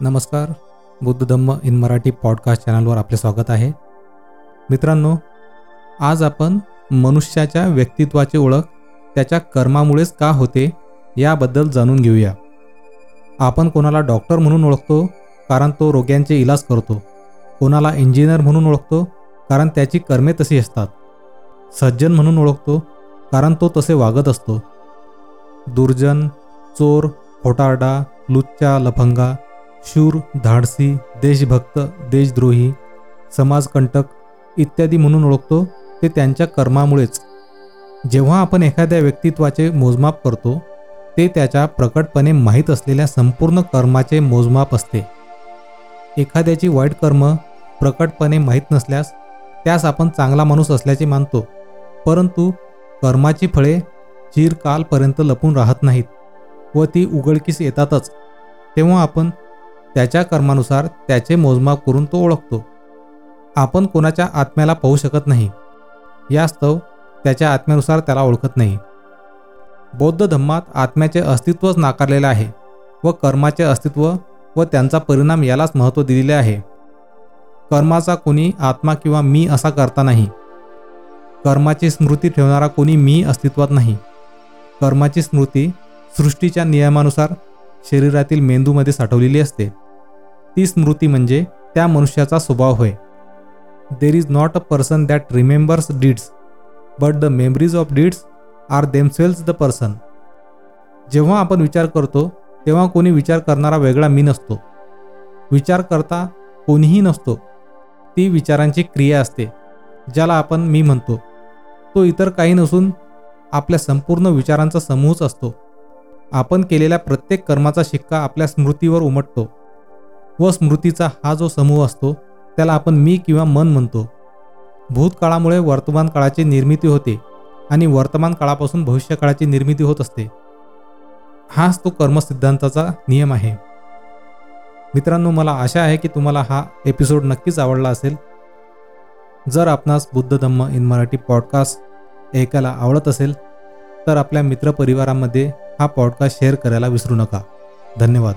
नमस्कार Buddha Dhamma in Marathi podcast चॅनलवर आपले स्वागत आहे. मित्रांनो आज आपण मनुष्याच्या व्यक्तित्वाची ओळख त्याच्या कर्मामुळेच का होते याबद्दल जाणून घेऊया. आपण कोणाला डॉक्टर म्हणून ओळखतो कारण तो रोग्यांचे इलाज करतो. कोणाला इंजिनियर म्हणून ओळखतो कारण त्याची कर्मे तशी असतात. सज्जन म्हणून ओळखतो कारण तो तसे वागत असतो. दुर्जन चोर खोटारडा लुच्चा लफंगा शूर धाडसी देशभक्त देशद्रोही समाजकंटक इत्यादी म्हणून ओळखतो ते त्यांच्या कर्मामुळेच. जेव्हा आपण एखाद्या व्यक्तित्वाचे मोजमाप करतो ते त्याच्या प्रकटपणे माहीत असलेल्या संपूर्ण कर्माचे मोजमाप असते. एखाद्याची वाईट कर्म प्रकटपणे माहीत नसल्यास त्यास आपण चांगला माणूस असल्याचे मानतो परंतु कर्माची फळे चिरकालपर्यंत लपून राहत नाहीत व ती उघडकीस येतातच. तेव्हा आपण त्याच्या कर्मानुसार त्याचे मोजमाप करून तो ओळखतो. आपण कोणाच्या आत्म्याला पाहू शकत नाही. यास्तव त्याच्या आत्म्यानुसार त्याला ओळखत नाही. बौद्ध धम्मात आत्म्याचे अस्तित्वच नाकारलेले आहे व कर्माचे अस्तित्व व त्यांचा परिणाम यालाच महत्त्व दिलेले आहे. कर्माचा कोणी आत्मा किंवा मी असा करता नाही. कर्माची स्मृती ठेवणारा कोणी मी अस्तित्वात नाही. कर्माची स्मृती सृष्टीच्या नियमानुसार शरीरातील मेंदूमध्ये साठवलेली असते. ती स्मृती म्हणजे त्या मनुष्याचा स्वभाव होय. There is not a person that remembers deeds but the memories of deeds are themselves the person जेव्हा आपण विचार करतो तेव्हा कोणी विचार करणारा वेगळा मी नसतो. विचार करता कोणीही नसतो. ती विचारांची क्रिया असते ज्याला आपण मी म्हणतो. तो इतर काही नसून आपल्या संपूर्ण विचारांचा समूहच असतो. आपण केलेल्या प्रत्येक कर्माचा शिक्का आपल्या स्मृतीवर उमटतो. व स्मृतीचा हा जो समूह असतो त्याला आपण मी किंवा मन म्हणतो. भूतकाळामुळे वर्तमान काळाची निर्मिती होते आणि वर्तमान काळापासून भविष्यकाळाची निर्मिती होत असते. हाच तो कर्मसिद्धांताचा नियम आहे. मित्रांनो मला आशा आहे की तुम्हाला हा एपिसोड नक्कीच आवडला असेल. जर आपणास बुद्ध धम्म इन मराठी पॉडकास्ट ऐकायला आवडत असेल तर आपल्या मित्रपरिवारामध्ये हा पॉडकास्ट शेअर करायला विसरू नका. धन्यवाद.